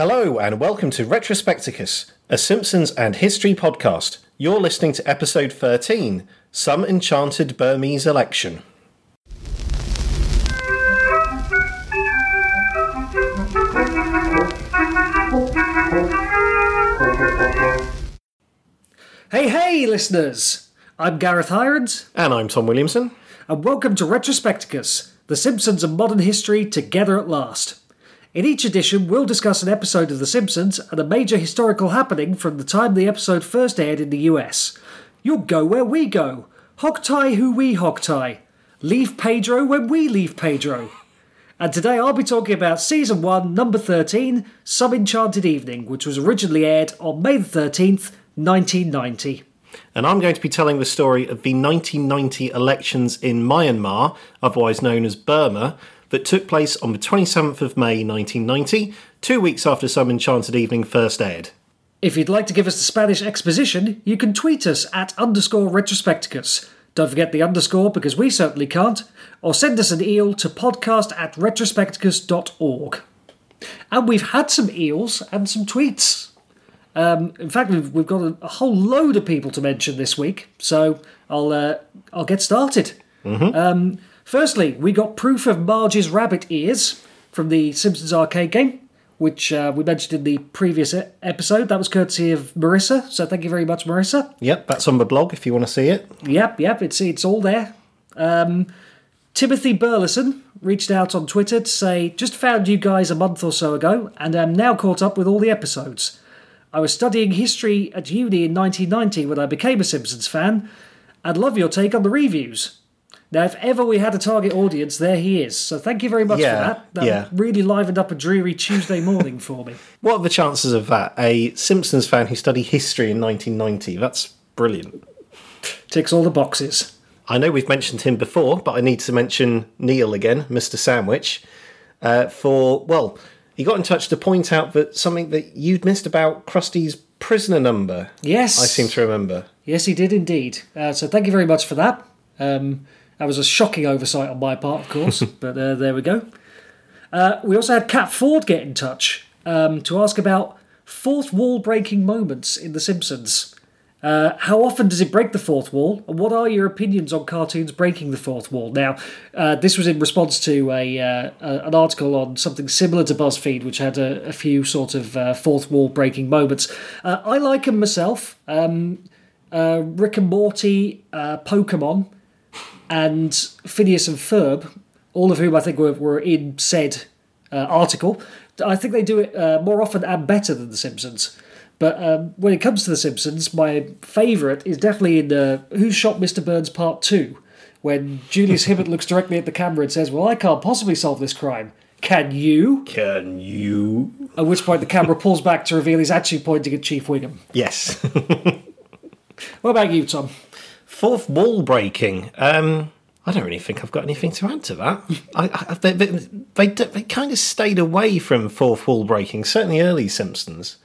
Hello, and welcome to Retrospecticus, a Simpsons and History podcast. You're listening to episode 13 Some Enchanted Burmese Election. Hey, hey, listeners! I'm Gareth Hirons, And I'm Tom Williamson. and welcome to Retrospecticus, The Simpsons and Modern History Together at Last. In each edition, we'll discuss an episode of The Simpsons and a major historical happening from the time the episode first aired in the US. You'll go where we go. Hog tie who we hog tie. Leave Pedro when we leave Pedro. And today I'll be talking about Season 1, Number 13, Some Enchanted Evening, which was originally aired on May the 13th, 1990. And I'm going to be telling the story of the 1990 elections in Myanmar, otherwise known as Burma, that took place on the 27th of May 1990, two weeks after Some Enchanted Evening first aired. If you'd like to give us the Spanish exposition, you can tweet us at underscore retrospecticus. Don't forget the underscore because we certainly can't. Or send us an eel to podcast at retrospecticus.org. And we've had some eels and some tweets. Um, in fact, we've, we've got a, a whole load of people to mention this week, so I'll uh, I'll get started. Um, firstly, we got proof of Marge's rabbit ears from the Simpsons arcade game, which uh, we mentioned in the previous episode. That was courtesy of Marissa, so thank you very much, Marissa. Yep, that's on the blog if you want to see it. Yep, yep, it's it's all there. Um, Timothy Burleson reached out on Twitter to say, just found you guys a month or so ago and am now caught up with all the episodes. I was studying history at uni in 1990 when I became a Simpsons fan and love your take on the reviews. Now, if ever we had a target audience, there he is. So thank you very much Yeah, for that. That yeah. really livened up a dreary Tuesday morning for me. What are the chances of that? A Simpsons fan who studied history in 1990. That's brilliant. Ticks all the boxes. I know we've mentioned him before, but I need to mention Neil again, Mr. Sandwich, uh, for, well, he got in touch to point out that something that you'd missed about Krusty's prisoner number. Yes. I seem to remember. Yes, he did indeed. Uh, so thank you very much for that. Um, that was a shocking oversight on my part, of course, but uh, there we go. Uh, we also had Cat Ford get in touch um, to ask about fourth wall breaking moments in The Simpsons. Uh, how often does it break the fourth wall, and what are your opinions on cartoons breaking the fourth wall? Now, uh, this was in response to a, uh, a an article on something similar to BuzzFeed, which had a, a few sort of uh, fourth wall breaking moments. Uh, I like them myself. Um, uh, Rick and Morty, uh, Pokemon, and Phineas and Ferb, all of whom I think were, were in said uh, article. I think they do it uh, more often and better than The Simpsons. But um, when it comes to The Simpsons, my favourite is definitely in uh, Who Shot Mr. Burns Part 2, when Julius Hibbert looks directly at the camera and says, Well, I can't possibly solve this crime. Can you? Can you? At which point the camera pulls back to reveal he's actually pointing at Chief Wiggum. Yes. What about you, Tom? Fourth wall breaking. Um, I don't really think I've got anything to add to that. I, I, they, they, they, they kind of stayed away from fourth wall breaking, certainly early Simpsons.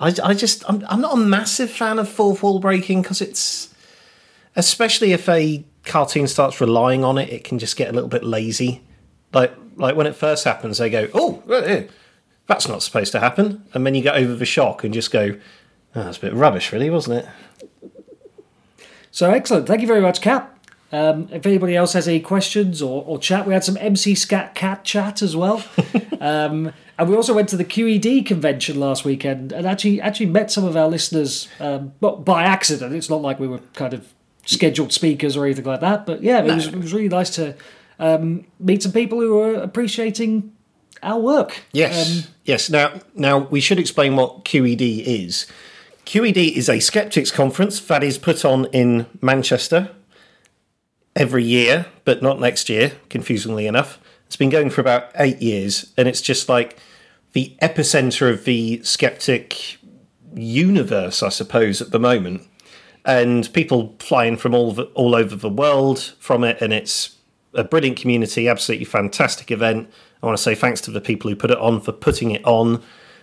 I, I just, I'm, I'm not a massive fan of fourth wall breaking because it's, especially if a cartoon starts relying on it, it can just get a little bit lazy. Like, like when it first happens, they go, oh, that's not supposed to happen. And then you get over the shock and just go, oh, that's a bit rubbish, really, wasn't it? So excellent. Thank you very much, Cap. Um, if anybody else has any questions or, or chat, we had some MC Scat Cat chat as well. um, and we also went to the QED convention last weekend and actually actually met some of our listeners um, by accident. It's not like we were kind of scheduled speakers or anything like that. But yeah, it, was, it was really nice to um, meet some people who were appreciating our work. Yes, Um, yes. Now, now we should explain what QED is. QED is a skeptics conference that is put on in Manchester every year, but not next year. Confusingly enough, it's been going for about eight years, and it's just like the epicenter of the skeptic universe, I suppose, at the moment. And people flying from all the, all over the world from it, and it's a brilliant community, absolutely fantastic event. I want to say thanks to the people who put it on for putting it on.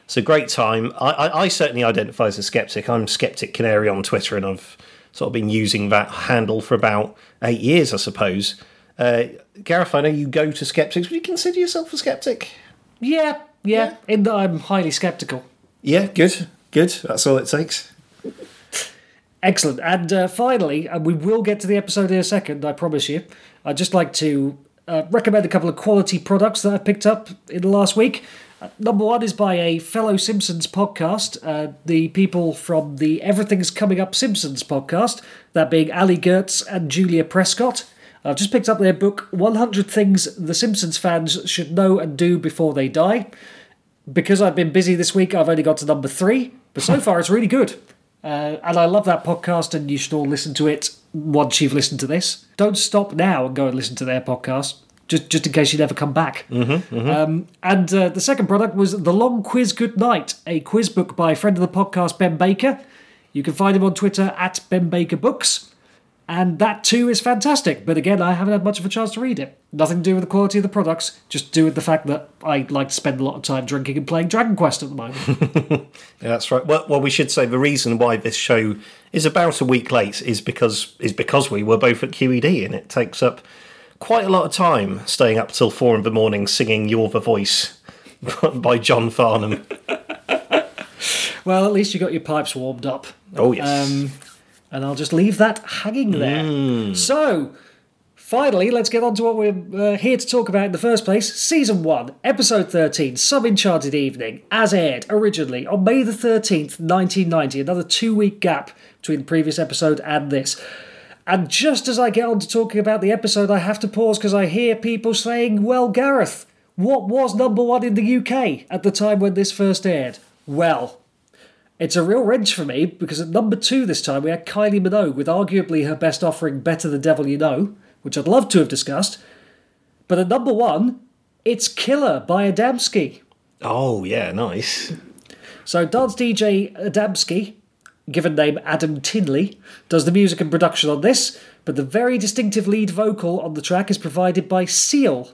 It's a great time. I, I, I certainly identify as a skeptic. I'm Skeptic Canary on Twitter, and I've sort of been using that handle for about eight years, I suppose. Uh, Gareth, I know you go to skeptics. Would you consider yourself a skeptic? Yeah, yeah, in that I'm highly skeptical. Yeah, good, good. That's all it takes. Excellent. And uh, finally, and we will get to the episode in a second, I promise you. I'd just like to uh, recommend a couple of quality products that I've picked up in the last week. Number one is by a fellow Simpsons podcast, uh, the people from the Everything's Coming Up Simpsons podcast, that being Allie Goertz and Julia Prescott. I've just picked up their book, 100 Things the Simpsons fans should know and do before they die. Because I've been busy this week, I've only got to number three, but so far it's really good. Uh, and I love that podcast, and you should all listen to it once you've listened to this. Don't stop now and go and listen to their podcast, just just in case you never come back. Mm-hmm, Um, and uh, the second product was The Long Quiz Good Night, a quiz book by a friend of the podcast, Ben Baker. You can find him on Twitter at Ben Baker Books. And that too is fantastic. But again, I haven't had much of a chance to read it. Nothing to do with the quality of the products, just to do with the fact that I like to spend a lot of time drinking and playing Dragon Quest at the moment. Yeah, that's right. Well, well, we should say the reason why this show is about a week late is because is because we were both at QED, and it takes up quite a lot of time staying up till four in the morning singing "You're the Voice" by John Farnham. well, at least you got your pipes warmed up. Oh yes. Um, and I'll just leave that hanging there. So, finally, let's get on to what we're uh, here to talk about in the first place. Season 1, Episode 13, Some Enchanted Evening, as aired originally on May the 13th, 1990. Another two week gap between the previous episode and this. And just as I get on to talking about the episode, I have to pause because I hear people saying, Well, Gareth, what was number one in the UK at the time when this first aired? Well, it's a real wrench for me because at number two this time we had Kylie Minogue with arguably her best offering Better the Devil You Know, which I'd love to have discussed. But at number one, it's Killer by Adamski. oh yeah, nice. So dance DJ Adamski, given name Adam Tinley, does the music and production on this, but the very distinctive lead vocal on the track is provided by Seal,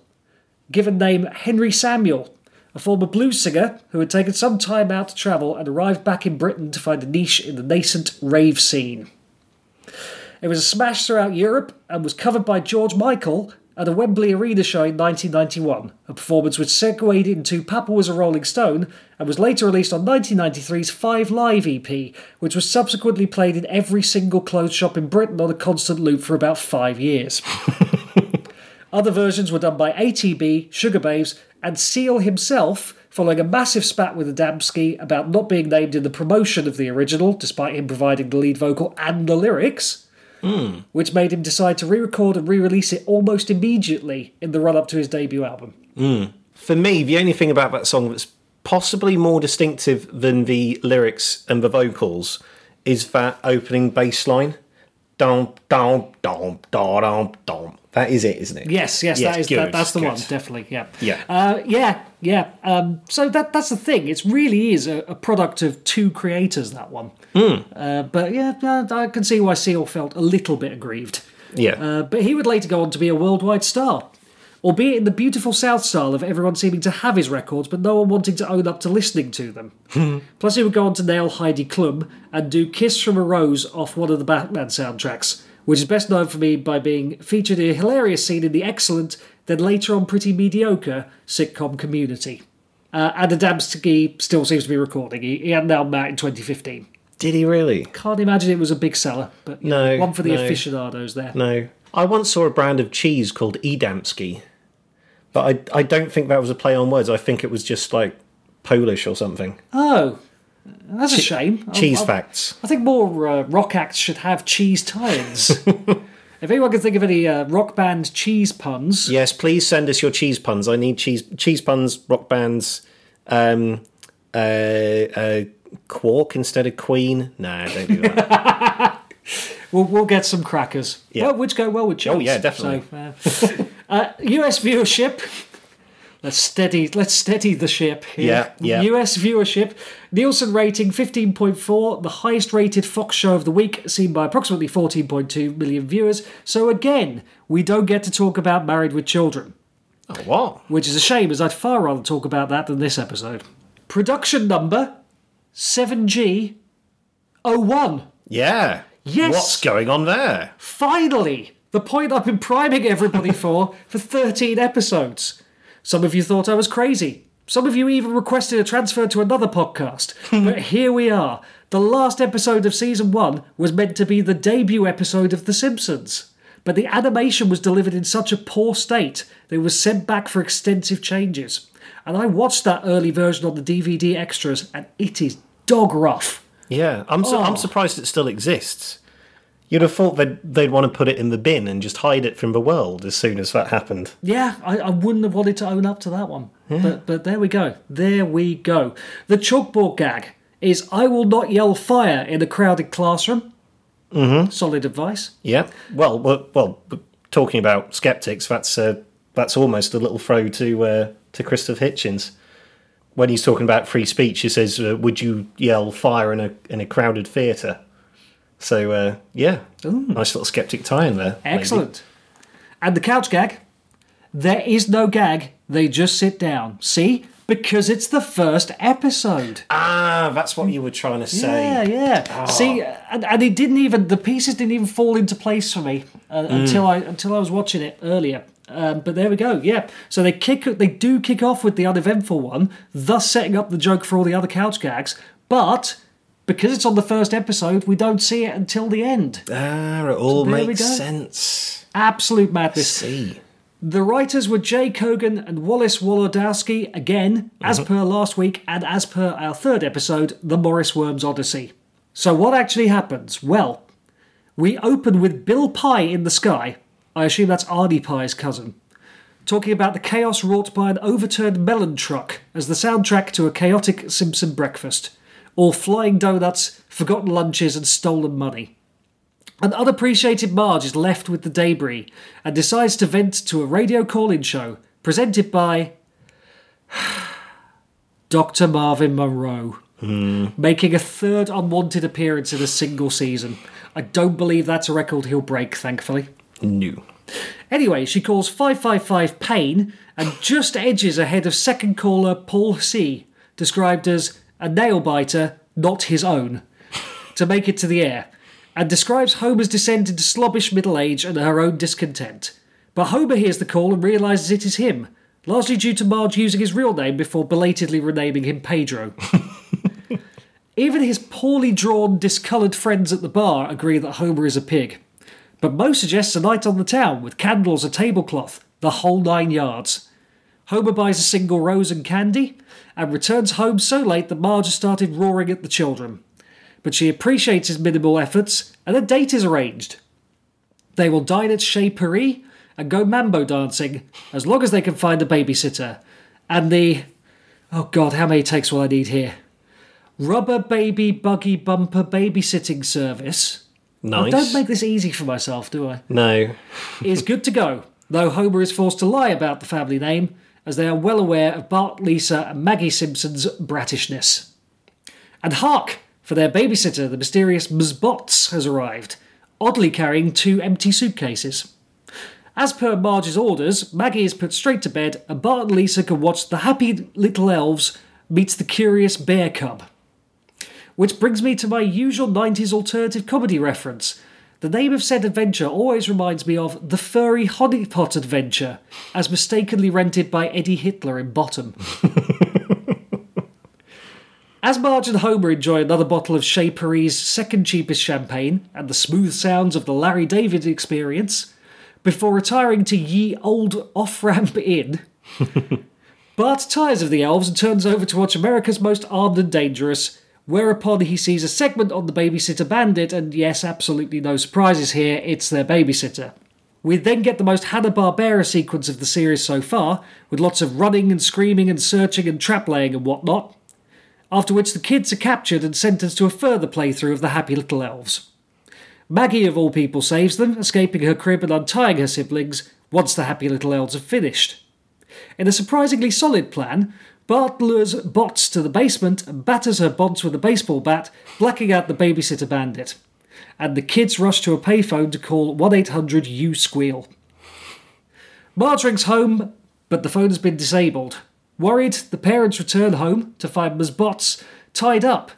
given name Henry Samuel, a former blues singer who had taken some time out to travel and arrived back in Britain to find a niche in the nascent rave scene. It was a smash throughout Europe and was covered by George Michael at a Wembley Arena show in 1991, a performance which segued into Papa Was a Rolling Stone and was later released on 1993's Five Live EP, which was subsequently played in every single clothes shop in Britain on a constant loop for about five years. Other versions were done by ATB, Sugababes, and Seal himself, following a massive spat with Adamski about not being named in the promotion of the original, despite him providing the lead vocal and the lyrics, Mm. which made him decide to re record and re release it almost immediately in the run up to his debut album. Mm. For me, the only thing about that song that's possibly more distinctive than the lyrics and the vocals is that opening bass line. Dum dum dum dum dum dum. That is it, isn't it? Yes, yes, Yes, that is good, that, that's the good. one, definitely. Yeah, Yeah. uh, yeah, yeah. Um, so that that's the thing. It really is a, a product of two creators. That one, Hmm. uh, but yeah, I can see why Seal felt a little bit aggrieved. Yeah. Uh, but he would later go on to be a worldwide star, albeit in the beautiful South style of everyone seeming to have his records, but no one wanting to own up to listening to them. Plus, he would go on to nail Heidi Klum and do "Kiss from a Rose" off one of the Batman soundtracks, which is best known for me by being featured in a hilarious scene in the excellent, then later on pretty mediocre sitcom Community. Uh, and Adamski still seems to be recording. He, he had an album out in 2015. Did he really? Can't imagine it was a big seller, but you know, No, one for the no. aficionados there. No. I once saw a brand of cheese called Edamski, but I I don't think that was a play on words. I think it was just like Polish or something. Oh, that's a shame. Cheese I, I, facts. I think more uh, rock acts should have cheese tie-ins. if anyone can think of any uh, rock band cheese puns, Yes, please send us your cheese puns. I need cheese cheese puns, rock bands, um, uh, uh, Quark instead of Queen. Nah, don't do that. we'll, we'll get some crackers. Yeah. Well, which go well with chips. Oh, yeah, definitely. So, uh, uh, US viewership. Let's steady. Let's steady the ship. Here. Yeah, yeah. US viewership. Nielsen rating 15.4, the highest rated Fox show of the week, seen by approximately 14.2 million viewers. So again, we don't get to talk about Married with Children. oh, what? which is a shame as I'd far rather talk about that than this episode. Production number 7G 01. Yeah. Yes. What's going on there? Finally, the point I've been priming everybody for for 13 episodes. Some of you thought I was crazy. Some of you even requested a transfer to another podcast. but here we are. The last episode of season one was meant to be the debut episode of The Simpsons. But the animation was delivered in such a poor state that it was sent back for extensive changes. And I watched that early version on the DVD extras, and it is dog rough. Yeah, I'm su- Oh. I'm surprised it still exists. You'd have thought they'd they'd want to put it in the bin and just hide it from the world as soon as that happened. Yeah, I, I wouldn't have wanted to own up to that one. But but there we go. There we go. The chalkboard gag is I will not yell fire in a crowded classroom. Mm-hmm. Solid advice. Yeah. Well, well, well talking about skeptics, that's uh, that's almost a little throw to uh, to Christopher Hitchens when he's talking about free speech. He says, uh, "Would you yell fire in a in a crowded theatre?" So uh, yeah, nice little skeptic tie in there. Excellent. And the couch gag. There is no gag. They just sit down. See? Because it's the first episode. Ah, that's what you were trying to say. Yeah, yeah. See, and, and it didn't even the pieces didn't even fall into place for me uh, until I until I was watching it earlier. Um, but there we go. Yeah. So they kick they do kick off with the uneventful one, thus setting up the joke for all the other couch gags. But because it's on the first episode, we don't see it until the end. Ah, it all we makes sense. Absolute madness. See. The writers were Jay Kogen and Wallace Wolodarsky, again, as per last week and as per our third episode, The Morris Worms Odyssey. So, what actually happens? Well, we open with Bill Pye in the sky. I assume that's Arnie Pye's cousin. Talking about the chaos wrought by an overturned melon truck as the soundtrack to a chaotic Simpson breakfast. All flying donuts, forgotten lunches, and stolen money. An unappreciated Marge is left with the debris and decides to vent to a radio call in show presented by Dr. Marvin Monroe, making a third unwanted appearance in a single season. I don't believe that's a record he'll break, thankfully. New. Anyway, she calls 555 Pain and just edges ahead of second caller Paul C., described as a nail biter, not his own, to make it to the air, and describes Homer's descent into slobbish middle age and her own discontent. But Homer hears the call and realises it is him, largely due to Marge using his real name before belatedly renaming him Pedro. Even his poorly drawn, discoloured friends at the bar agree that Homer is a pig. But Moe suggests a night on the town with candles, a tablecloth, the whole nine yards. Homer buys a single rose and candy and returns home so late that Marge has started roaring at the children. But she appreciates his minimal efforts and a date is arranged. They will dine at Chez Paris and go mambo dancing as long as they can find a babysitter. And the. Oh god, how many takes will I need here? Rubber baby buggy bumper babysitting service. I Nice. don't make this easy for myself, do I? no. is good to go, though Homer is forced to lie about the family name, as they are well aware of Bart, Lisa, and Maggie Simpson's brattishness. And hark! For their babysitter, the mysterious Ms. Botz has arrived, oddly carrying two empty suitcases. As per Marge's orders, Maggie is put straight to bed, and Bart and Lisa can watch the happy little elves meets the curious bear cub. Which brings me to my usual 90s alternative comedy reference. The name of said adventure always reminds me of The Furry Honeypot Adventure, as mistakenly rented by Eddie Hitler in Bottom. As Marge and Homer enjoy another bottle of Chez Paris' second cheapest champagne and the smooth sounds of the Larry Davis experience, before retiring to Ye Old Off Ramp Inn, Bart tires of the elves and turns over to watch America's Most Armed and Dangerous, whereupon he sees a segment on the Babysitter Bandit, and yes, absolutely no surprises here, it's their babysitter. We then get the most Hanna-Barbera sequence of the series so far, with lots of running and screaming and searching and trap laying and whatnot, after which the kids are captured and sentenced to a further playthrough of the Happy Little Elves. Maggie, of all people, saves them, escaping her crib and untying her siblings once the Happy Little Elves have finished. In a surprisingly solid plan, Bart lures Botz to the basement and batters her bonds with a baseball bat, blacking out the babysitter bandit. And the kids rush to a payphone to call 1 800 U Squeal. Marge rings home, but the phone has been disabled. Worried, the parents return home to find Ms. Botz tied up,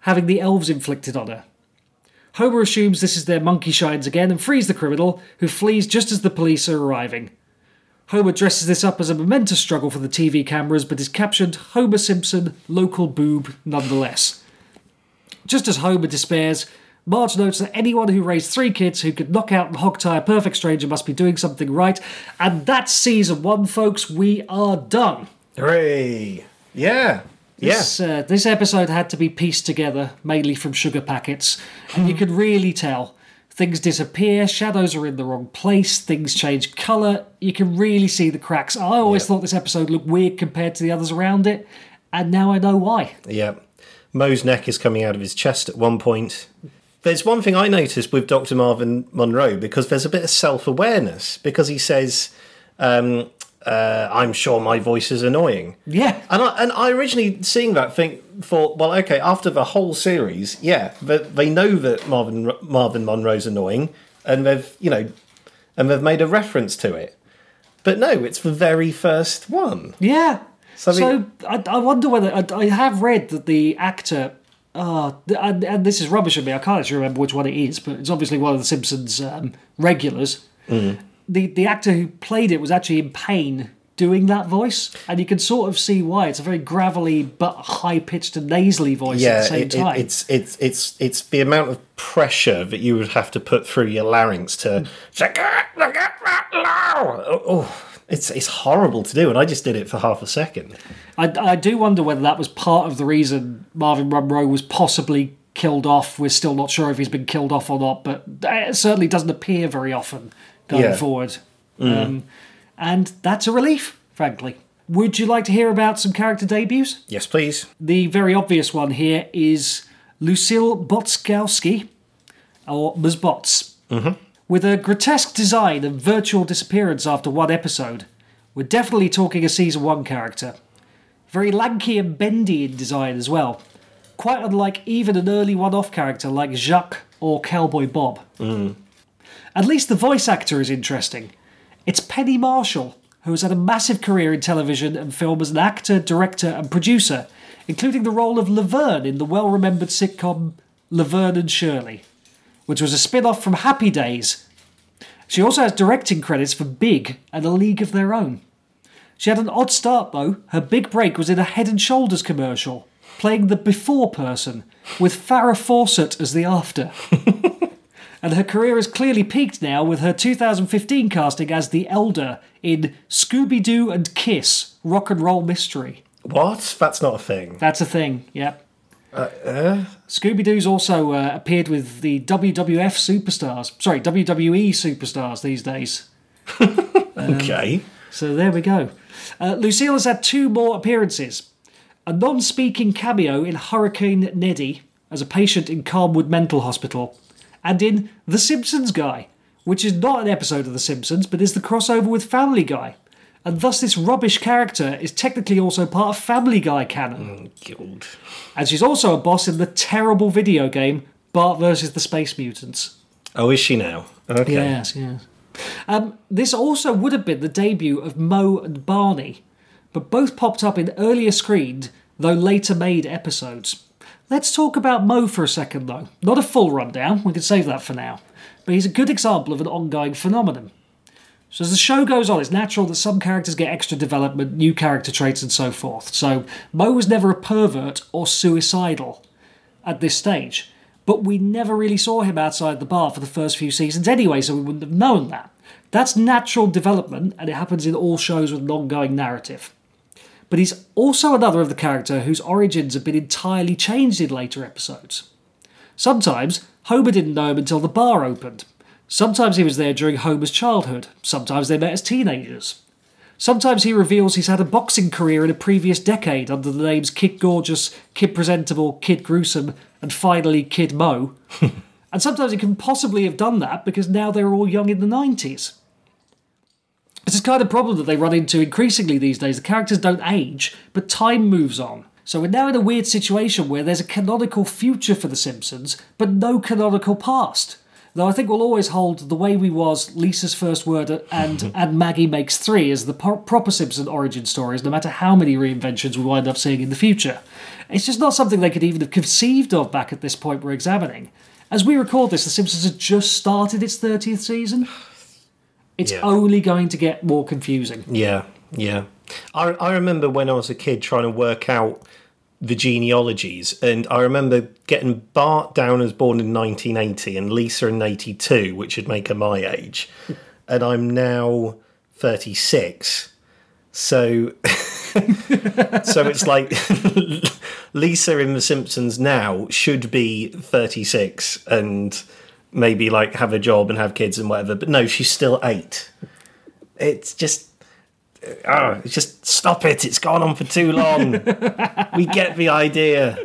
having the elves inflicted on her. Homer assumes this is their monkey shines again and frees the criminal, who flees just as the police are arriving. Homer dresses this up as a momentous struggle for the TV cameras, but is captioned Homer Simpson, local boob nonetheless. Just as Homer despairs, Marge notes that anyone who raised three kids who could knock out and hogtie a perfect stranger must be doing something right. And that's season one, folks. We are done. Hooray! Yeah. Yeah. This, uh, this episode had to be pieced together mainly from sugar packets, and you could really tell. Things disappear, shadows are in the wrong place, things change colour. You can really see the cracks. I always Yeah. thought this episode looked weird compared to the others around it, and now I know why. Yeah. Moe's neck is coming out of his chest at one point. There's one thing I noticed with Dr. Marvin Monroe because there's a bit of self awareness because he says, um, uh, I'm sure my voice is annoying. Yeah. And I, and I originally seeing that think thought, well, okay, after the whole series, yeah, they, they know that Marvin Marvin Monroe's annoying, and they've you know, and they've made a reference to it. But no, it's the very first one. Yeah. So, So I, I wonder whether I, I have read that the actor, uh, and, and this is rubbish of me. I can't actually remember which one it is, but it's obviously one of the Simpsons um, regulars. The the actor who played it was actually in pain doing that voice, and you can sort of see why. It's a very gravelly but high pitched and nasally voice at Yeah, the same it, it, it's it's it's it's the amount of pressure that you would have to put through your larynx to. Mm. Oh, oh, it's it's horrible to do, and I just did it for half a second. I, I do wonder whether that was part of the reason Marvin Monroe was possibly killed off. We're still not sure if he's been killed off or not, but it certainly doesn't appear very often going Yeah. forward. Mm. Um, and that's a relief, frankly. Would you like to hear about some character debuts? Yes, please. The very obvious one here is Lucille Botzcowski, or Ms. Botz. Mm-hmm. With a grotesque design and virtual disappearance after one episode, we're definitely talking a season one character. Very lanky and bendy in design as well. Quite unlike even an early one off character like Jacques or Cowboy Bob. Mm. At least the voice actor is interesting. It's Penny Marshall, who has had a massive career in television and film as an actor, director, and producer, including the role of Laverne in the well remembered sitcom Laverne and Shirley, which was a spin off from Happy Days. She also has directing credits for Big and A League of Their Own. She had an odd start though. Her big break was in a Head and Shoulders commercial, playing the before person, with Farrah Fawcett as the after. and her career has clearly peaked now with her 2015 casting as the Elder in Scooby Doo and Kiss Rock and Roll Mystery. What? That's not a thing. That's a thing, yep. Scooby Doo's also uh, appeared with the WWF superstars, sorry, WWE superstars these days. okay. So there we go. Uh, Lucille has had two more appearances a non speaking cameo in Hurricane Neddy as a patient in Calmwood Mental Hospital, and in The Simpsons Guy, which is not an episode of The Simpsons but is the crossover with Family Guy. And thus, this rubbish character is technically also part of Family Guy canon. God. And she's also a boss in the terrible video game Bart vs. the Space Mutants. Oh, is she now? Okay. Yes, yes. Um, this also would have been the debut of Moe and Barney, but both popped up in earlier screened, though later made episodes. Let's talk about Moe for a second, though. Not a full rundown, we can save that for now. But he's a good example of an ongoing phenomenon. So as the show goes on, it's natural that some characters get extra development, new character traits, and so forth. So Moe was never a pervert or suicidal at this stage. But we never really saw him outside the bar for the first few seasons anyway, so we wouldn't have known that. That's natural development, and it happens in all shows with an ongoing narrative. But he's also another of the character whose origins have been entirely changed in later episodes. Sometimes Homer didn't know him until the bar opened. Sometimes he was there during Homer's childhood. Sometimes they met as teenagers. Sometimes he reveals he's had a boxing career in a previous decade under the names Kid Gorgeous, Kid Presentable, Kid Gruesome, and finally Kid Moe. and sometimes he can possibly have done that because now they're all young in the 90s. It's this kind of problem that they run into increasingly these days. The characters don't age, but time moves on. So we're now in a weird situation where there's a canonical future for The Simpsons, but no canonical past. Though I think we'll always hold The Way We Was, Lisa's First Word, and, and Maggie Makes Three as the pro- proper Simpson origin stories, no matter how many reinventions we wind up seeing in the future. It's just not something they could even have conceived of back at this point we're examining. As we record this, The Simpsons had just started its 30th season. It's Yeah. only going to get more confusing. Yeah, yeah. I I remember when I was a kid trying to work out the genealogies, and I remember getting Bart down as born in 1980 and Lisa in 82, which would make her my age, and I'm now 36. So, so it's like Lisa in The Simpsons now should be 36 and maybe like have a job and have kids and whatever, but no, she's still eight. It's just oh, it's just stop it. It's gone on for too long. we get the idea.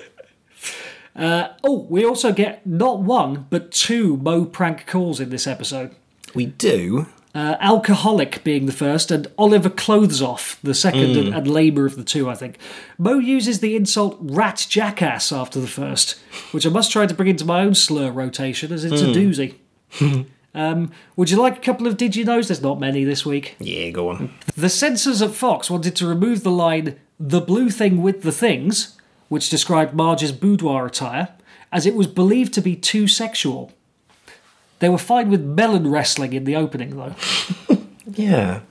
Uh, oh, we also get not one, but two Moe prank calls in this episode. We do. Uh, alcoholic being the first, and Oliver Klozoff the second Mm. and, and labour of the two, I think. Moe uses the insult rat jackass after the first, which I must try to bring into my own slur rotation as it's a Mm. doozy. um, would you like a couple of Did You Knows? There's not many this week. Yeah, go on. The censors at Fox wanted to remove the line, the blue thing with the things, which described Marge's boudoir attire, as it was believed to be too sexual. They were fine with melon wrestling in the opening, though. Yeah.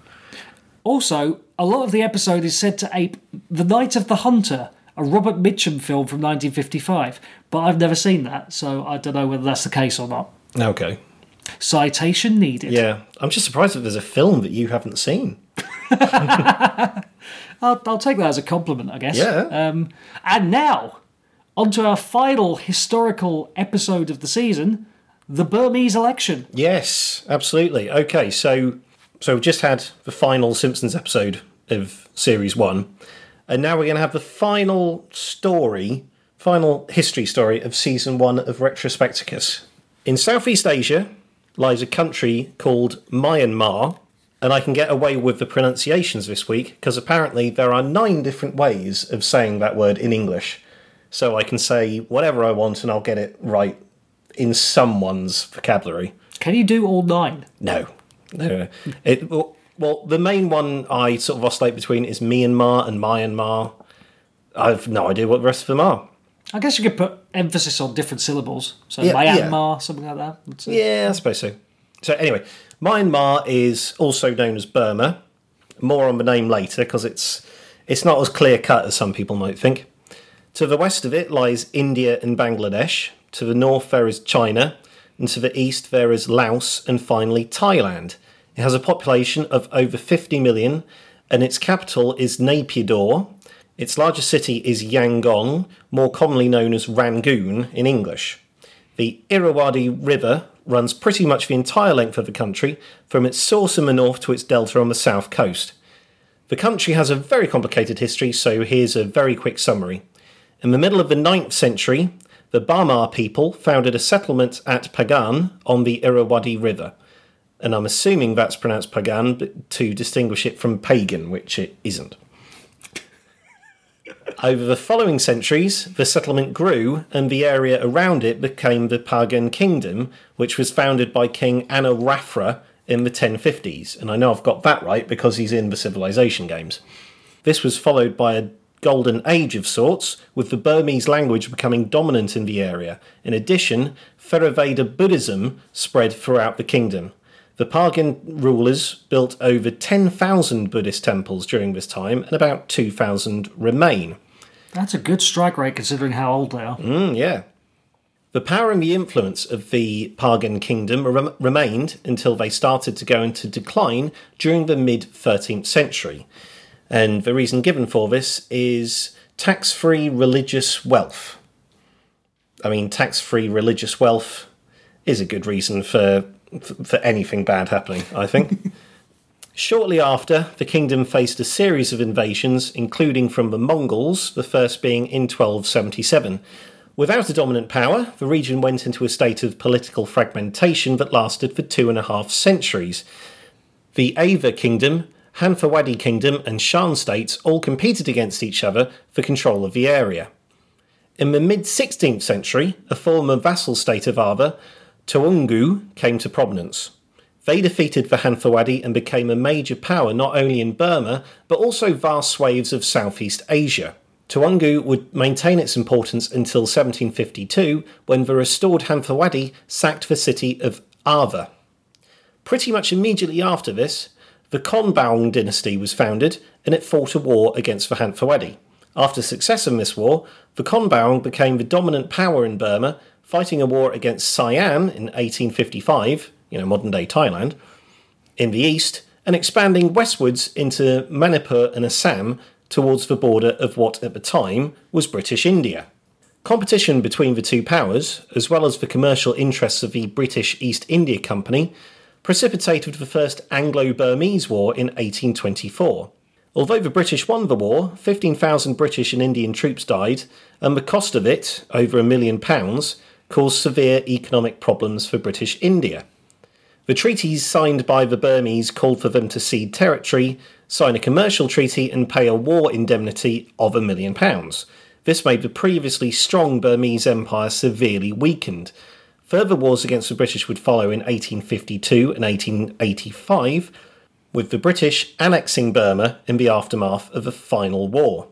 Also, a lot of the episode is said to ape The Night of the Hunter, a Robert Mitchum film from 1955, but I've never seen that, so I don't know whether that's the case or not. Okay. Citation needed. Yeah. I'm just surprised that there's a film that you haven't seen. I'll, I'll take that as a compliment, I guess. Yeah. Um, and now, onto our final historical episode of the season the Burmese election. Yes, absolutely. Okay, so so we've just had the final Simpsons episode of series one, and now we're going to have the final story, final history story of season one of Retrospecticus. In Southeast Asia lies a country called Myanmar, and I can get away with the pronunciations this week because apparently there are nine different ways of saying that word in English. So I can say whatever I want and I'll get it right in someone's vocabulary. Can you do all nine? No, no. It, well, well, the main one I sort of oscillate between is Myanmar and Myanmar. I've no idea what the rest of them are. I guess you could put emphasis on different syllables. So Yeah, yeah. Myanmar, something like that. Yeah, I suppose so. So anyway, Myanmar is also known as Burma. More on the name later because it's it's not as clear cut as some people might think. To the west of it lies India and Bangladesh. To the north there is China, and to the east there is Laos, and finally Thailand. It has a population of over 50 million, and its capital is Naypyidaw. Its largest city is Yangon, more commonly known as Rangoon in English. The Irrawaddy River runs pretty much the entire length of the country, from its source in the north to its delta on the south coast. The country has a very complicated history, so here's a very quick summary. In the middle of the 9th century, the Bamar people founded a settlement at Pagan on the Irrawaddy River. And I'm assuming that's pronounced Pagan to distinguish it from pagan, which it isn't. Over the following centuries, the settlement grew, and the area around it became the Pagan Kingdom, which was founded by King Anawrahta in the 1050s. And I know I've got that right because he's in the Civilization games. This was followed by a golden age of sorts, with the Burmese language becoming dominant in the area. In addition, Theravada Buddhism spread throughout the kingdom. The Pagan rulers built over 10,000 Buddhist temples during this time, and about 2,000 remain. That's a good strike rate considering how old they are. Mm, yeah. The power and the influence of the Pagan kingdom rem- remained until they started to go into decline during the mid 13th century. And the reason given for this is tax free religious wealth. I mean, tax free religious wealth is a good reason for, for anything bad happening, I think. Shortly after, the kingdom faced a series of invasions, including from the Mongols, the first being in 1277. Without a dominant power, the region went into a state of political fragmentation that lasted for two and a half centuries. The Ava Kingdom, Hanfawadi Kingdom, and Shan states all competed against each other for control of the area. In the mid 16th century, a former vassal state of Ava, Toungoo, came to prominence. They defeated the Hanfawadi and became a major power not only in Burma, but also vast swathes of Southeast Asia. Toungoo would maintain its importance until 1752, when the restored Hanfawadi sacked the city of Ava. Pretty much immediately after this, the Konbaung dynasty was founded and it fought a war against the Hanthawaddy. After success in this war, the Konbaung became the dominant power in Burma, fighting a war against Siam in 1855, you know, modern day Thailand, in the east, and expanding westwards into Manipur and Assam towards the border of what at the time was British India. Competition between the two powers, as well as the commercial interests of the British East India Company, precipitated the First Anglo Burmese War in 1824. Although the British won the war, 15,000 British and Indian troops died, and the cost of it, over a million pounds, caused severe economic problems for British India. The treaties signed by the Burmese called for them to cede territory, sign a commercial treaty, and pay a war indemnity of a million pounds. This made the previously strong Burmese Empire severely weakened, Further wars against the British would follow in 1852 and 1885, with the British annexing Burma in the aftermath of the final war.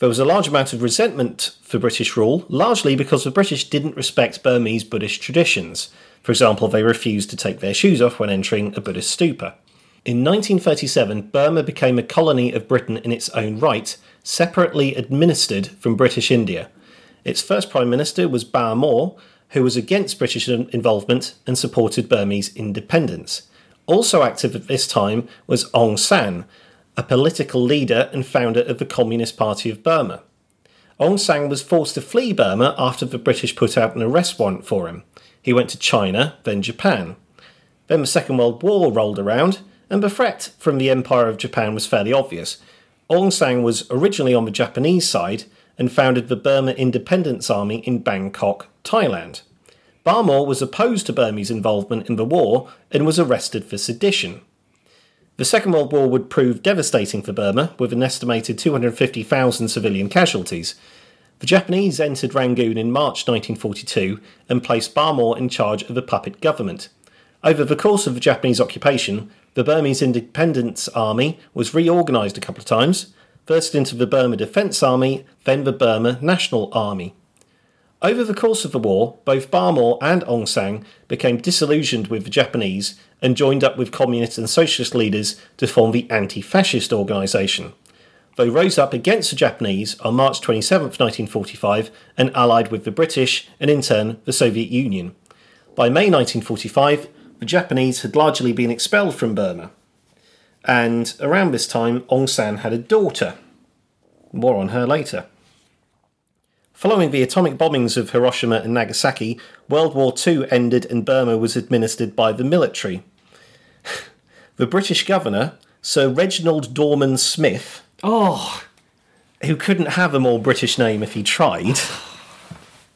There was a large amount of resentment for British rule, largely because the British didn't respect Burmese Buddhist traditions. For example, they refused to take their shoes off when entering a Buddhist stupa. In 1937, Burma became a colony of Britain in its own right, separately administered from British India. Its first Prime Minister was Ba Maw, who was against British involvement and supported Burmese independence. Also active at this time was Aung San, a political leader and founder of the Communist Party of Burma. Aung San was forced to flee Burma after the British put out an arrest warrant for him. He went to China, then Japan. Then the Second World War rolled around, and the threat from the Empire of Japan was fairly obvious. Aung San was originally on the Japanese side and founded the Burma Independence Army in Bangkok, Thailand. Ba Maw was opposed to Burmese involvement in the war and was arrested for sedition. The Second World War would prove devastating for Burma, with an estimated 250,000 civilian casualties. The Japanese entered Rangoon in March 1942 and placed Ba Maw in charge of a puppet government. Over the course of the Japanese occupation, the Burmese Independence Army was reorganised a couple of times, first into the Burma Defence Army, then the Burma National Army. Over the course of the war, both Ba Maw and Aung San became disillusioned with the Japanese and joined up with communist and socialist leaders to form the Anti Fascist Organisation. They rose up against the Japanese on March 27, 1945, and allied with the British and in turn the Soviet Union. By May 1945, the Japanese had largely been expelled from Burma. And around this time, Aung San had a daughter. More on her later. Following the atomic bombings of Hiroshima and Nagasaki, World War II ended and Burma was administered by the military. the British governor, Sir Reginald Dorman Smith, Oh, who couldn't have a more British name if he tried,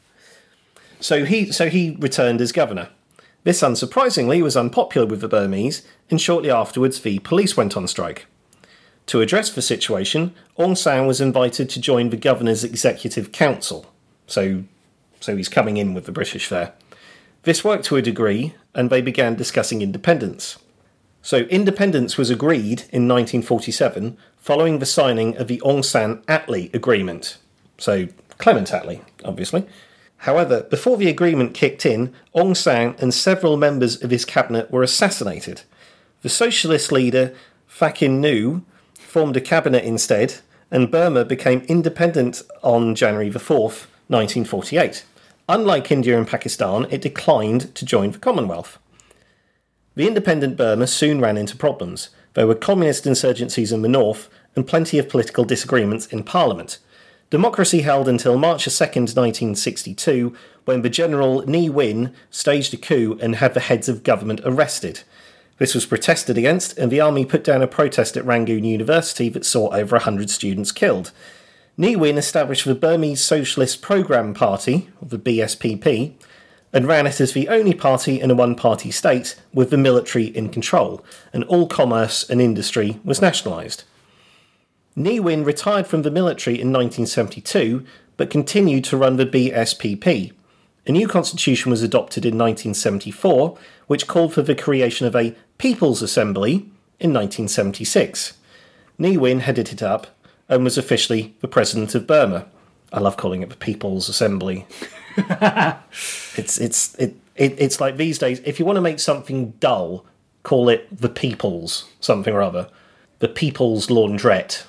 so he so he returned as governor. This unsurprisingly was unpopular with the Burmese, and shortly afterwards the police went on strike. To address the situation, Aung San was invited to join the governor's executive council. So, so he's coming in with the British there. This worked to a degree, and they began discussing independence. So, independence was agreed in 1947 following the signing of the Aung San Attlee Agreement. So, Clement Attlee, obviously. However, before the agreement kicked in, Aung San and several members of his cabinet were assassinated. The socialist leader, Thakin Nu, formed a cabinet instead, and Burma became independent on January the 4th, 1948. Unlike India and Pakistan, it declined to join the Commonwealth. The independent Burma soon ran into problems. There were communist insurgencies in the north and plenty of political disagreements in Parliament. Democracy held until March 2, 1962, when the General Ne Win staged a coup and had the heads of government arrested. This was protested against, and the army put down a protest at Rangoon University that saw over 100 students killed. Ne Win established the Burmese Socialist Programme Party, or the BSPP, and ran it as the only party in a one party state with the military in control, and all commerce and industry was nationalised. Ne Win retired from the military in 1972 but continued to run the BSPP. A new constitution was adopted in 1974, which called for the creation of a People's Assembly in 1976. Ne Win headed it up and was officially the president of Burma. I love calling it the People's Assembly. it's it's it It, it's like these days, if you want to make something dull, call it the People's something or other. The People's Laundrette.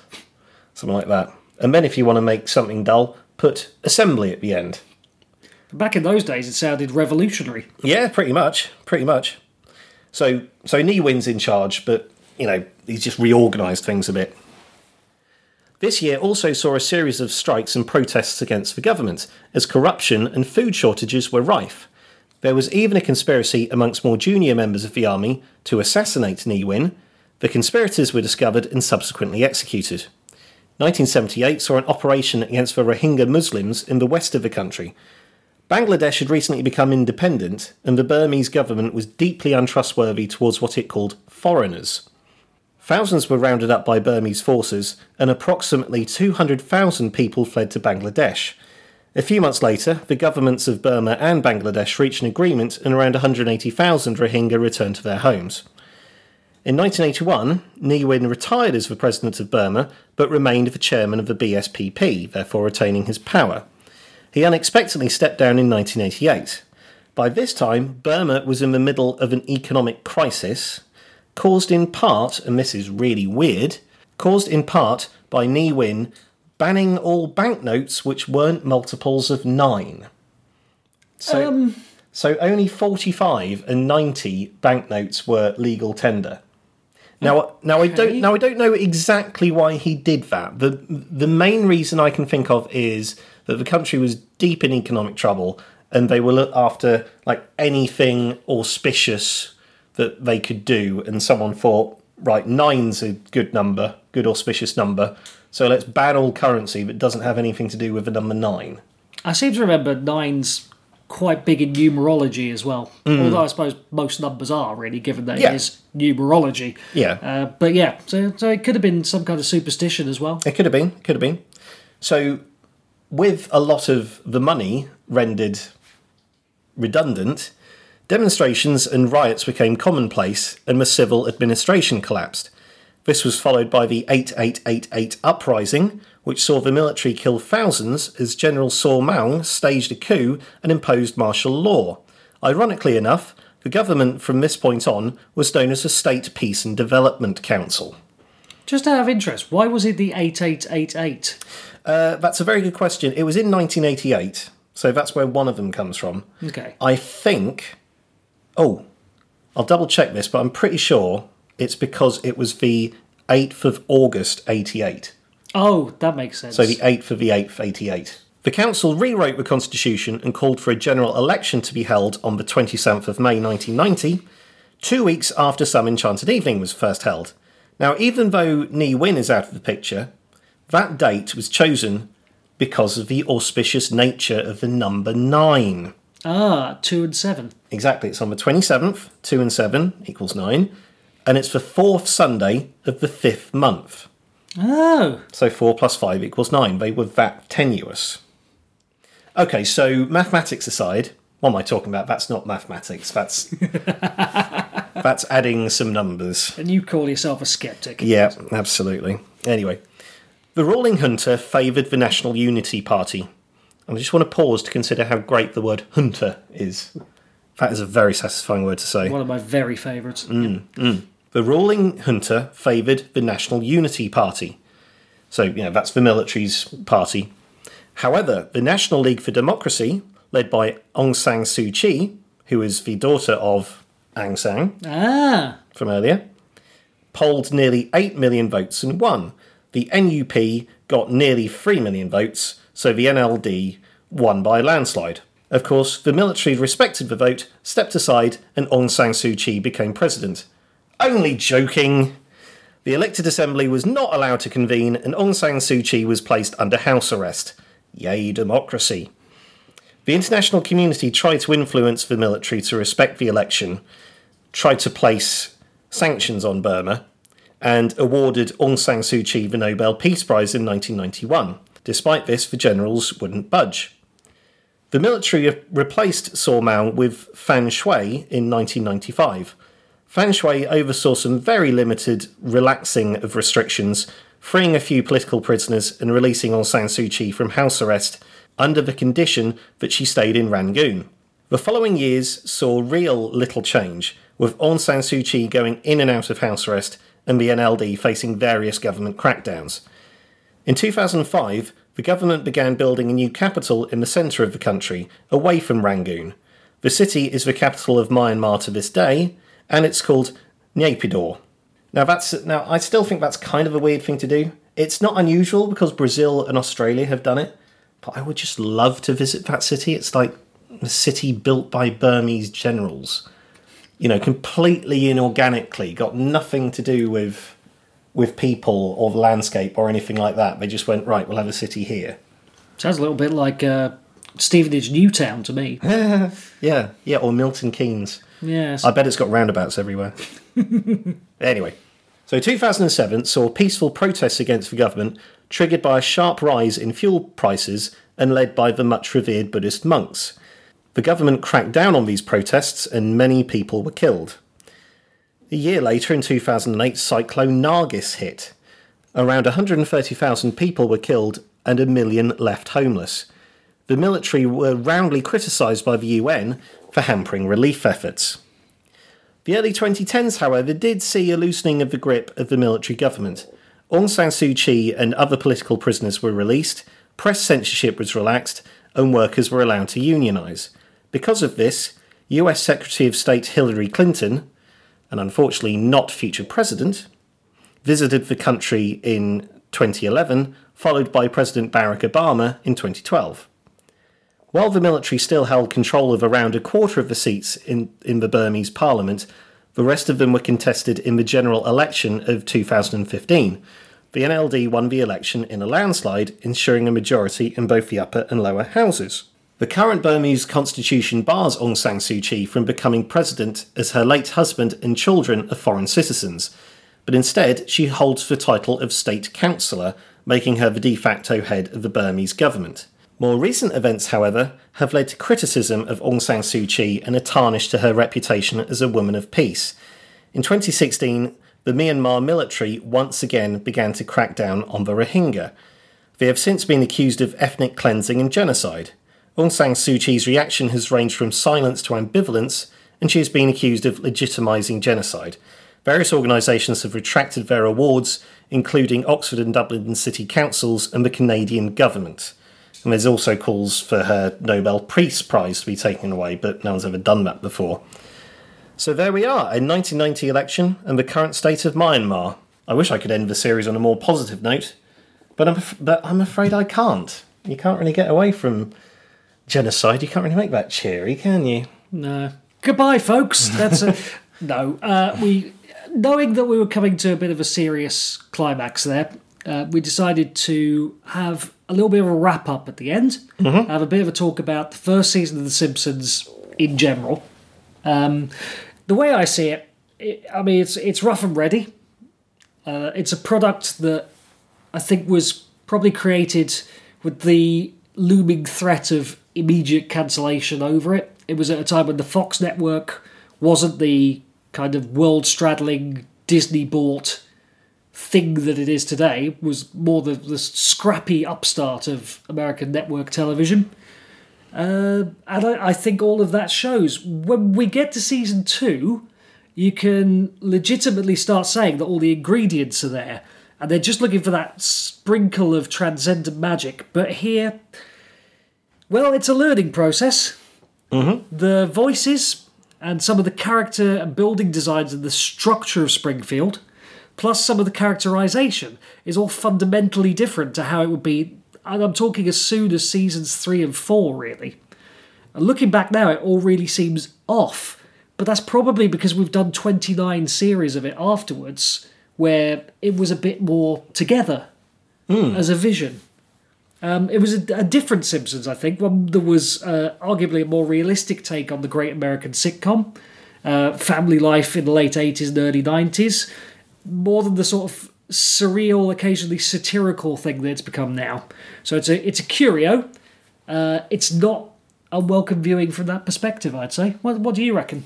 Something like that. And then if you want to make something dull, put assembly at the end. Back in those days, it sounded revolutionary. Yeah, pretty much. Pretty much. So so Ne Win's in charge, but you know, he's just reorganised things a bit. This year also saw a series of strikes and protests against the government, as corruption and food shortages were rife. There was even a conspiracy amongst more junior members of the army to assassinate Ne Win. The conspirators were discovered and subsequently executed. 1978 saw an operation against the Rohingya Muslims in the west of the country. Bangladesh had recently become independent, and the Burmese government was deeply untrustworthy towards what it called foreigners. Thousands were rounded up by Burmese forces, and approximately 200,000 people fled to Bangladesh. A few months later, the governments of Burma and Bangladesh reached an agreement, and around 180,000 Rohingya returned to their homes. In 1981, Ne Win retired as the president of Burma, but remained the chairman of the BSPP, therefore retaining his power. He unexpectedly stepped down in 1988. By this time, Burma was in the middle of an economic crisis, caused in part, and this is really weird, caused in part by Ne Win banning all banknotes which weren't multiples of nine. So, Um, so only 45 and 90 banknotes were legal tender. Now, now I don't now I don't know exactly why he did that. the The main reason I can think of is that the country was deep in economic trouble, and they were look after like anything auspicious that they could do. And someone thought, right, nine's a good number, good auspicious number. So let's ban all currency that doesn't have anything to do with the number nine. I seem to remember nine's quite big in numerology as well. Although I suppose most numbers are really, given that Mm. Yeah. it is numerology. Yeah. Uh, but yeah, so so it could have been some kind of superstition as well. It could have been, could have been. So, with a lot of the money rendered redundant, demonstrations and riots became commonplace and the civil administration collapsed. This was followed by the 8888 uprising, which saw the military kill thousands as General Saw Maung staged a coup and imposed martial law. Ironically enough, the government from this point on was known as the State Peace and Development Council. Just out of interest, why was it the 8888? Uh, that's a very good question. It was in 1988, so that's where one of them comes from. Okay. I think. Oh, I'll double check this, but I'm pretty sure it's because it was the 8th of August 88. Oh, that makes sense. So the 8th of the 8th, 88. The council rewrote the constitution and called for a general election to be held on the 27th of May 1990, two weeks after Some Enchanted Evening was first held. Now, even though Ne Win is out of the picture, that date was chosen because of the auspicious nature of the number 9. ah, two and seven. Exactly, it's on the 27th, 2 and 7 equals 9, and it's the fourth Sunday of the fifth month. Oh, So 4 plus 5 equals 9. They were that tenuous. Okay, so mathematics aside, what am I talking about? That's not mathematics. That's that's adding some numbers. and you call yourself a skeptic. Yeah, absolutely. Anyway, the ruling junta favoured the National Unity Party. And I just want to pause to consider how great the word junta is. That is a very satisfying word to say. One of my very favourites. Mm. The ruling junta favoured the National Unity Party. So, you know, that's the military's party. However, the National League for Democracy, led by Aung San Suu Kyi, who is the daughter of Aung San Ah, from earlier, polled nearly 8 million votes and won. The NUP got nearly 3 million votes, so the NLD won by a landslide. Of course, the military respected the vote, stepped aside, and Aung San Suu Kyi became president. Only joking! The elected assembly was not allowed to convene, and Aung San Suu Kyi was placed under house arrest. Yay, democracy! The international community tried to influence the military to respect the election, tried to place sanctions on Burma, and awarded Aung San Suu Kyi the Nobel Peace Prize in 1991. Despite this, the generals wouldn't budge. The military replaced Saw Maung with Than Shwe in 1995. Than Shwe oversaw some very limited relaxing of restrictions, freeing a few political prisoners and releasing Aung San Suu Kyi from house arrest under the condition that she stayed in Rangoon. The following years saw real little change, with Aung San Suu Kyi going in and out of house arrest and the NLD facing various government crackdowns. In 2005, the government began building a new capital in the centre of the country, away from Rangoon. The city is the capital of Myanmar to this day, and it's called Naypyidaw. Now that's now I still think that's kind of a weird thing to do. It's not unusual because Brazil and Australia have done it, but I would just love to visit that city. It's like a city built by Burmese generals. You know, completely inorganically, got nothing to do with with people or the landscape or anything like that. They just went right. We'll have a city here. Sounds a little bit like uh, Stevenage Newtown to me. Yeah, yeah, or Milton Keynes. Yes. I bet it's got roundabouts everywhere. anyway, so 2007 saw peaceful protests against the government triggered by a sharp rise in fuel prices and led by the much revered Buddhist monks. The government cracked down on these protests and many people were killed. A year later, in 2008, Cyclone Nargis hit. Around 130,000 people were killed and a million left homeless. The military were roundly criticised by the UN for hampering relief efforts. The early 2010s, however, did see a loosening of the grip of the military government. Aung San Suu Kyi and other political prisoners were released, press censorship was relaxed, and workers were allowed to unionise. Because of this, US Secretary of State Hillary Clinton, and unfortunately not future president, visited the country in 2011, followed by President Barack Obama in 2012. While the military still held control of around a quarter of the seats in, in the Burmese parliament, the rest of them were contested in the general election of 2015. The NLD won the election in a landslide, ensuring a majority in both the upper and lower houses. The current Burmese constitution bars Aung San Suu Kyi from becoming president as her late husband and children are foreign citizens, but instead she holds the title of state councillor, making her the de facto head of the Burmese government. More recent events, however, have led to criticism of Aung San Suu Kyi and a tarnish to her reputation as a woman of peace. In 2016, the Myanmar military once again began to crack down on the Rohingya. They have since been accused of ethnic cleansing and genocide. Aung San Suu Kyi's reaction has ranged from silence to ambivalence, and she has been accused of legitimising genocide. Various organisations have retracted their awards, including Oxford and Dublin City Councils and the Canadian government. And there's also calls for her Nobel Peace Prize to be taken away, but no one's ever done that before. So there we are, a 1990 election and the current state of Myanmar. I wish I could end the series on a more positive note, but I'm, af- but I'm afraid I can't. You can't really get away from genocide. You can't really make that cheery, can you? No. Goodbye, folks. That's a no. Uh, we knowing that we were coming to a bit of a serious climax there. Uh, we decided to have a little bit of a wrap up at the end. Have a bit of a talk about the first season of The Simpsons in general. Um, the way I see it, it, I mean, it's it's rough and ready. Uh, it's a product that I think was probably created with the looming threat of immediate cancellation over it. It was at a time when the Fox network wasn't the kind of world straddling Disney bought thing that it is today, was more the, the scrappy upstart of American network television. Uh, and I, I think all of that shows. When we get to season two, you can legitimately start saying that all the ingredients are there, and they're just looking for that sprinkle of transcendent magic. But here, well, it's a learning process. The voices and some of the character and building designs and the structure of Springfield, plus some of the characterization, is all fundamentally different to how it would be. And I'm talking as soon as seasons three and four, really. And looking back now, it all really seems off. But that's probably because we've done 29 series of it afterwards, where it was a bit more together as a vision. Um, it was a, a different Simpsons, I think. One that was uh, arguably a more realistic take on the great American sitcom, uh, family life in the late 80s and early 90s, more than the sort of surreal, occasionally satirical thing that it's become now. So it's a it's a curio. Uh, it's not unwelcome viewing from that perspective, I'd say. What, what do you reckon?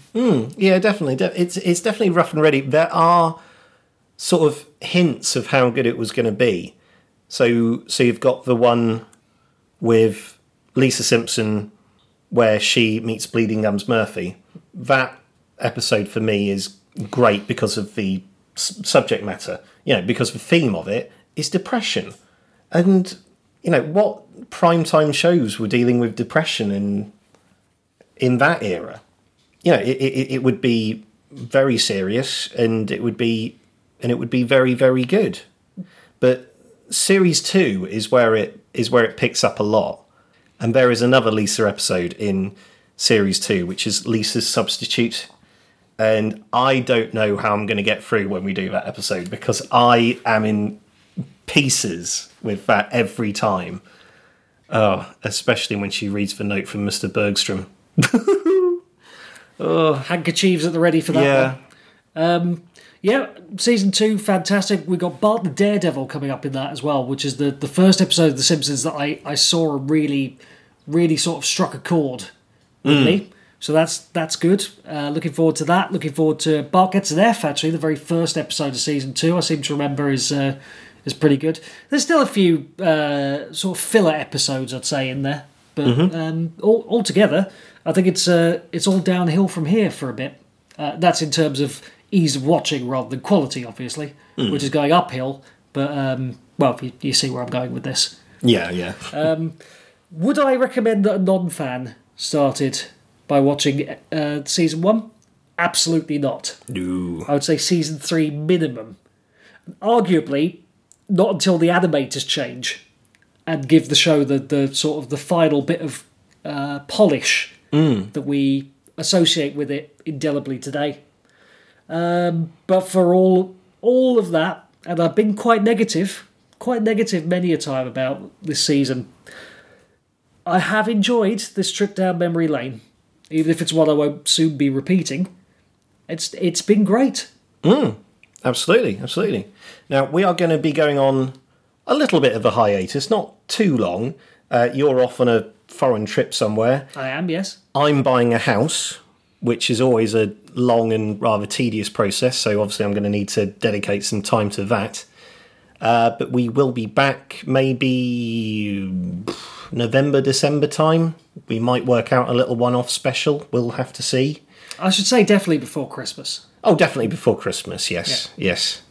Yeah, definitely. De- It's it's definitely rough and ready. There are sort of hints of how good it was going to be. So so you've got the one with Lisa Simpson where she meets Bleeding Gums Murphy. That episode for me is great because of the subject matter. You know, because the theme of it is depression, and you know what primetime shows were dealing with depression in in that era. You know, it, it, it would be very serious, and it would be and it would be very very good. But series two is where it is where it picks up a lot, and there is another Lisa episode in series two, which is Lisa's substitute. And I don't know how I'm going to get through when we do that episode because I am in pieces with that every time. Oh, especially when she reads the note from Mr. Bergstrom. Oh, handkerchiefs at the ready for that Yeah. one. Um, yeah, season two, fantastic. We got Bart the Daredevil coming up in that as well, which is the, the first episode of The Simpsons that I, I saw and really, really sort of struck a chord with mm. me. So that's that's good. Uh, looking forward to that. Looking forward to Bart Gets an F, actually, the very first episode of season two, I seem to remember is uh, is pretty good. There's still a few uh, sort of filler episodes, I'd say, in there. But um, all, altogether, I think it's uh, it's all downhill from here for a bit. Uh, that's in terms of ease of watching rather than quality, obviously, which is going uphill. But um, well, you, you see where I'm going with this. Yeah, yeah. Would I recommend that a non-fan started by watching uh, season one? Absolutely not. no. I would say season three minimum. Arguably, not until the animators change and give the show the, the sort of the final bit of uh, polish that we associate with it indelibly today. Um, but for all all of that, and I've been quite negative, quite negative many a time about this season. I have enjoyed this trip down memory lane, even if it's one I won't soon be repeating. It's it's been great. Absolutely, absolutely. Now we are going to be going on a little bit of a hiatus, not too long. Uh, you're off on a foreign trip somewhere. I am, yes. I'm buying a house, which is always a long and rather tedious process. So obviously, I'm going to need to dedicate some time to that. Uh, but we will be back maybe November, December time. We might work out a little one-off special. We'll have to see. I should say definitely before Christmas. Oh, definitely before Christmas. Yes, yes.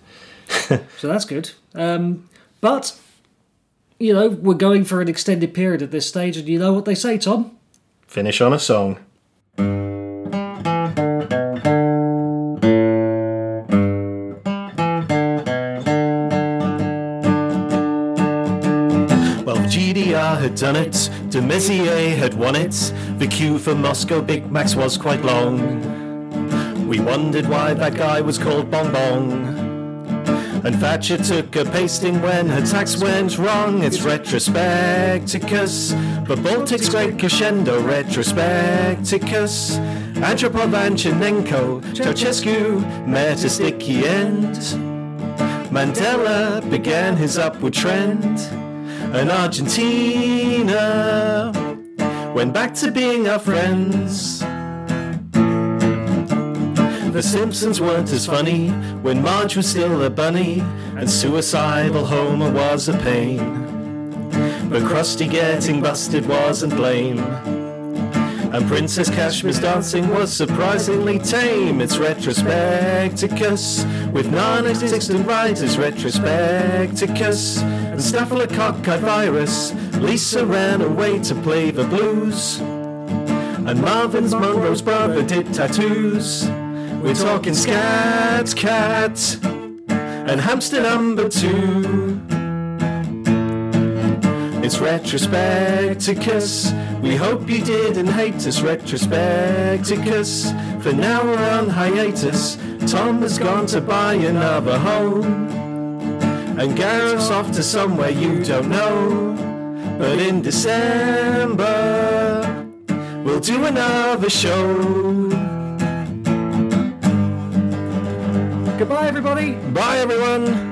So that's good. Um, but, you know, we're going for an extended period at this stage, and you know what they say, Tom? Finish on a song. Well, GDR had done it, de Maizière had won it, the queue for Moscow Big Macs was quite long. We wondered why that guy was called Bong Bong. And Thatcher took a pasting when her tax went wrong. It's retrospecticus. The Baltic's great crescendo retrospecticus. Andropov and Chernenko, Ceausescu met a sticky end. Mandela began his upward trend. And Argentina went back to being our friends. The Simpsons weren't as funny when Marge was still a bunny and suicidal Homer was a pain. But Krusty getting busted wasn't lame. And Princess Kashmir's dancing was surprisingly tame. It's retrospecticus with non-existent writers. Retrospecticus and staphylococci virus. Lisa ran away to play the blues. And Marvin's Monroe's brother did tattoos. We're talking Scat Cat and Hamster number two. It's retrospecticus. We hope you didn't hate us, retrospecticus. For now we're on hiatus. Tom has gone to buy another home. And Gareth's off to somewhere you don't know. But in December, we'll do another show. Goodbye, everybody. Bye, everyone.